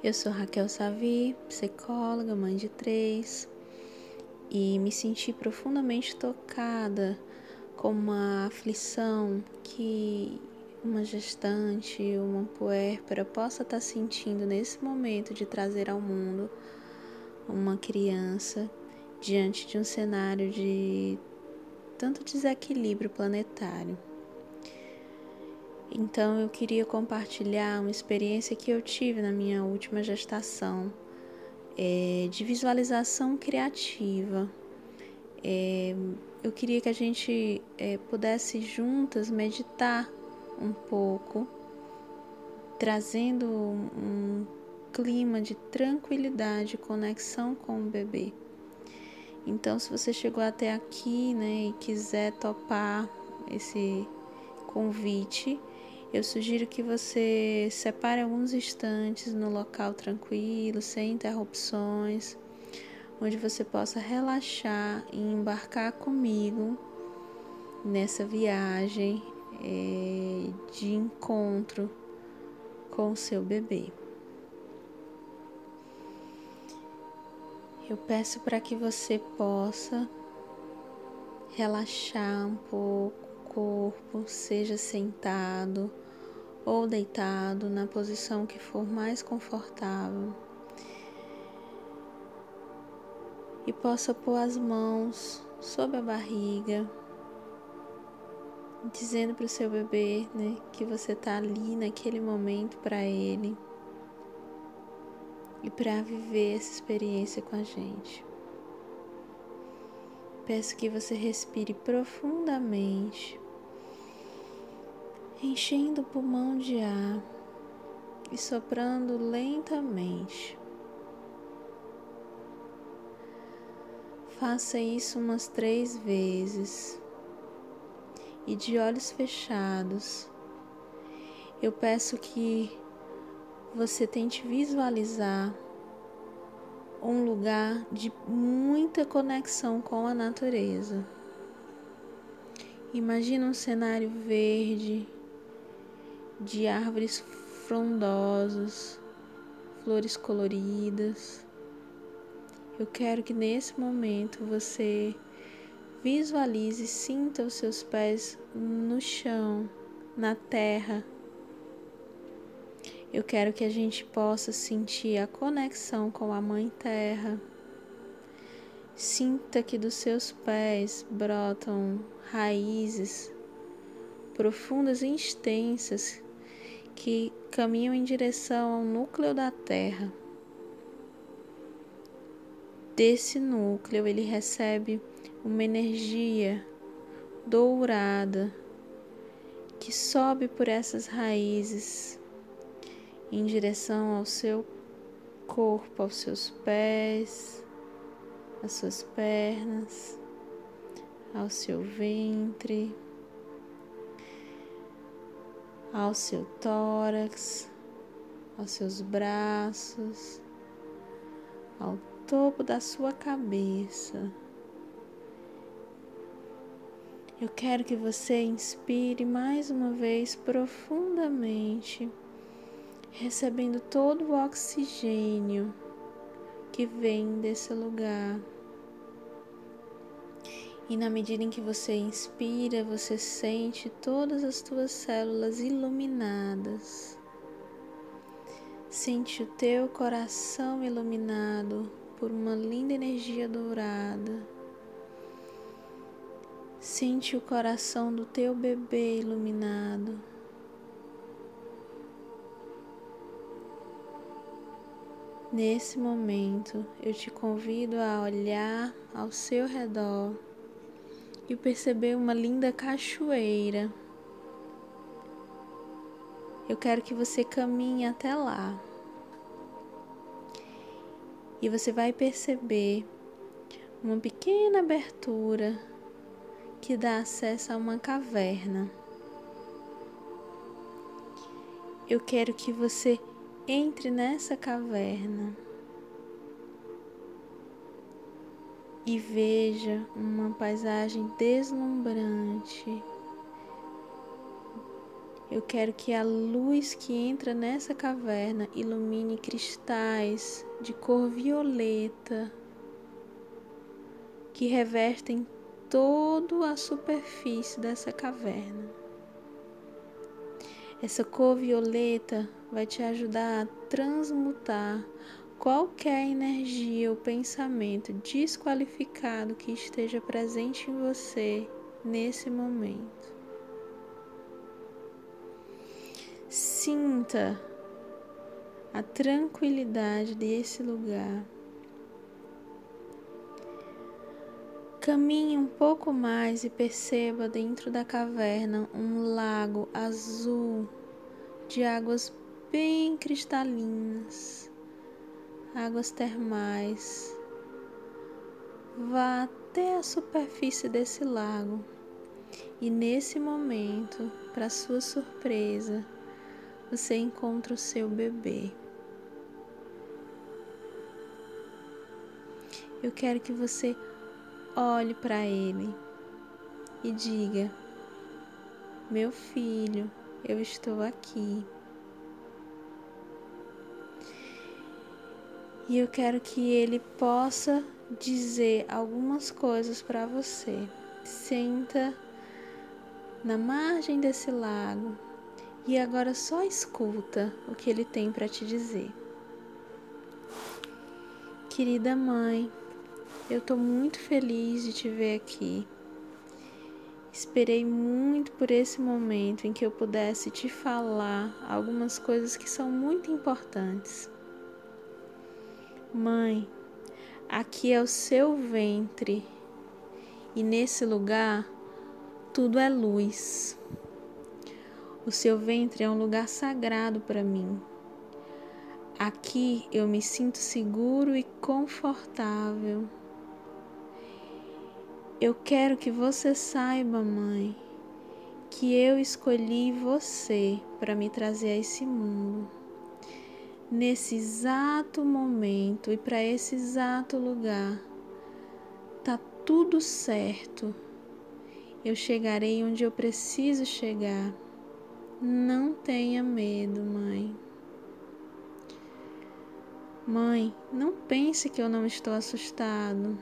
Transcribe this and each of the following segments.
Eu sou Raquel Savi, psicóloga, mãe de três, e me senti profundamente tocada com uma aflição que uma gestante, uma puérpera possa estar sentindo nesse momento de trazer ao mundo uma criança diante de um cenário de tanto desequilíbrio planetário. Então eu queria compartilhar uma experiência que eu tive na minha última gestação é, de visualização criativa. É, eu queria que a gente é, pudesse juntas meditar um pouco, trazendo um clima de tranquilidade conexão com o bebê. Então, se você chegou até aqui né, e quiser topar esse convite, eu sugiro que você separe alguns instantes no local tranquilo, sem interrupções, onde você possa relaxar e embarcar comigo nessa viagem é, de encontro com o seu bebê. Eu peço para que você possa relaxar um pouco corpo, seja sentado ou deitado na posição que for mais confortável. E possa pôr as mãos sobre a barriga, dizendo para o seu bebê né, que você está ali naquele momento para ele e para viver essa experiência com a gente. Peço que você respire profundamente enchendo o pulmão de ar e soprando lentamente. Faça isso umas três vezes e de olhos fechados, eu peço que você tente visualizar um lugar de muita conexão com a natureza. Imagina um cenário verde, de árvores frondosas, flores coloridas. Eu quero que nesse momento você visualize sinta os seus pés no chão, na terra. Eu quero que a gente possa sentir a conexão com a Mãe Terra. Sinta que dos seus pés brotam raízes profundas e extensas que caminham em direção ao núcleo da Terra. Desse núcleo ele recebe uma energia dourada que sobe por essas raízes em direção ao seu corpo, aos seus pés, às suas pernas, ao seu ventre ao seu tórax, aos seus braços, ao topo da sua cabeça. Eu quero que você inspire mais uma vez profundamente, recebendo todo o oxigênio que vem desse lugar. E na medida em que você inspira, você sente todas as tuas células iluminadas. Sente o teu coração iluminado por uma linda energia dourada. Sente o coração do teu bebê iluminado. Nesse momento, eu te convido a olhar ao seu redor e perceber uma linda cachoeira. Eu quero que você caminhe até lá. E você vai perceber uma pequena abertura que dá acesso a uma caverna. Eu quero que você entre nessa caverna. E veja uma paisagem deslumbrante Eu quero que a luz que entra nessa caverna ilumine cristais de cor violeta que revertem toda a superfície dessa caverna. Essa cor violeta vai te ajudar a transmutar qualquer energia ou pensamento desqualificado que esteja presente em você nesse momento. Sinta a tranquilidade desse lugar. Caminhe um pouco mais e perceba dentro da caverna um lago azul de águas bem cristalinas, águas termais. Vá até a superfície desse lago e nesse momento, para sua surpresa, você encontra o seu bebê. Eu quero que você olhe para ele e diga: Meu filho, eu estou aqui. E eu quero que ele possa dizer algumas coisas para você. Senta na margem desse lago e agora só escuta o que ele tem para te dizer. Querida mãe, eu estou muito feliz de te ver aqui. Esperei muito por esse momento em que eu pudesse te falar algumas coisas que são muito importantes. Mãe, aqui é o seu ventre e nesse lugar tudo é luz. O seu ventre é um lugar sagrado para mim. Aqui eu me sinto seguro e confortável. Eu quero que você saiba, mãe, que eu escolhi você para me trazer a esse mundo. Nesse exato momento e para esse exato lugar, tá tudo certo. Eu chegarei onde eu preciso chegar. Não tenha medo, mãe. Mãe, não pense que eu não estou assustado,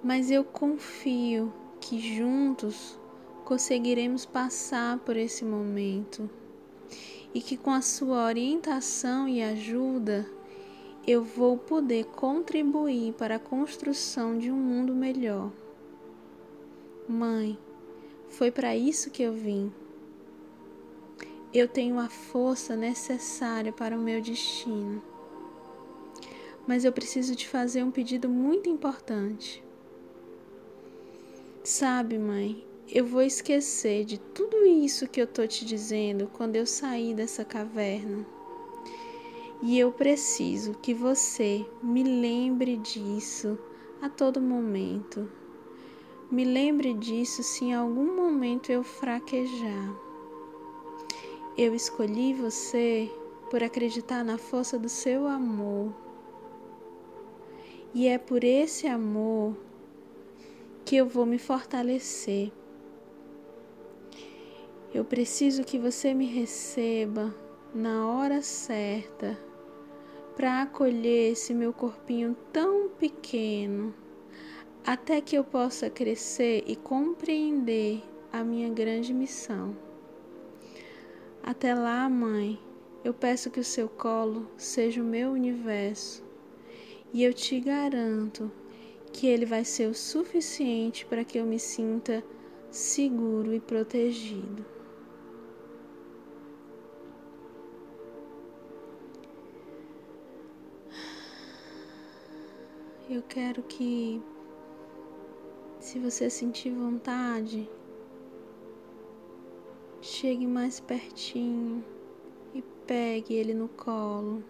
mas eu confio que juntos conseguiremos passar por esse momento e que com a sua orientação e ajuda eu vou poder contribuir para a construção de um mundo melhor. Mãe, foi para isso que eu vim. Eu tenho a força necessária para o meu destino. Mas eu preciso te fazer um pedido muito importante. Sabe, mãe, eu vou esquecer de tudo isso que eu tô te dizendo quando eu sair dessa caverna. E eu preciso que você me lembre disso a todo momento. Me lembre disso se em algum momento eu fraquejar. Eu escolhi você por acreditar na força do seu amor. E é por esse amor que eu vou me fortalecer. Eu preciso que você me receba na hora certa para acolher esse meu corpinho tão pequeno, até que eu possa crescer e compreender a minha grande missão. Até lá, mãe, eu peço que o seu colo seja o meu universo e eu te garanto que ele vai ser o suficiente para que eu me sinta seguro e protegido. Eu quero que, se você sentir vontade, Chegue mais pertinho e pegue ele no colo.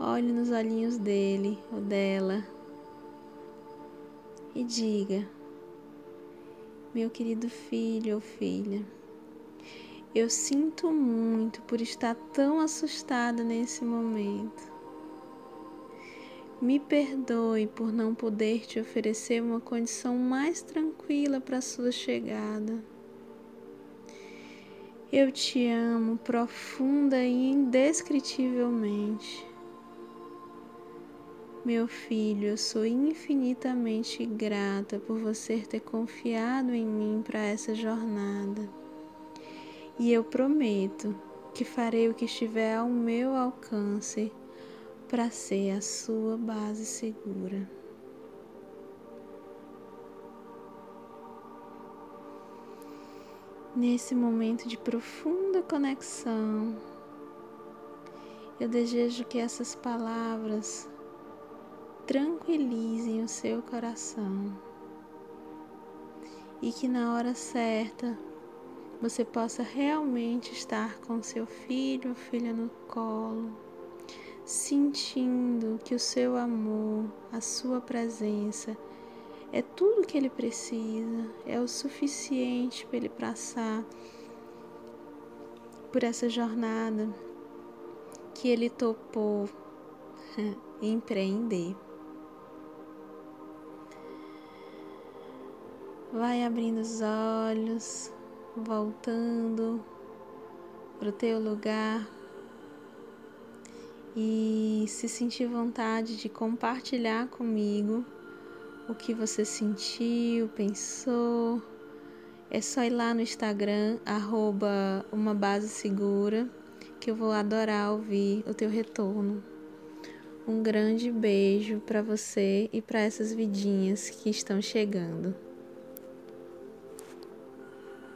Olhe nos olhinhos dele ou dela e diga: Meu querido filho ou filha, eu sinto muito por estar tão assustada nesse momento. Me perdoe por não poder te oferecer uma condição mais tranquila para sua chegada. Eu te amo profunda e indescritivelmente. Meu filho, eu sou infinitamente grata por você ter confiado em mim para essa jornada. E eu prometo que farei o que estiver ao meu alcance para ser a sua base segura. Nesse momento de profunda conexão, eu desejo que essas palavras tranquilizem o seu coração e que na hora certa você possa realmente estar com seu filho ou filha no colo, sentindo que o seu amor, a sua presença é tudo que ele precisa, é o suficiente para ele passar por essa jornada que ele topou empreender. Vai abrindo os olhos, voltando para o teu lugar e se sentir vontade de compartilhar comigo o que você sentiu, pensou. É só ir lá no Instagram, arroba uma base segura, que eu vou adorar ouvir o teu retorno. Um grande beijo para você e para essas vidinhas que estão chegando.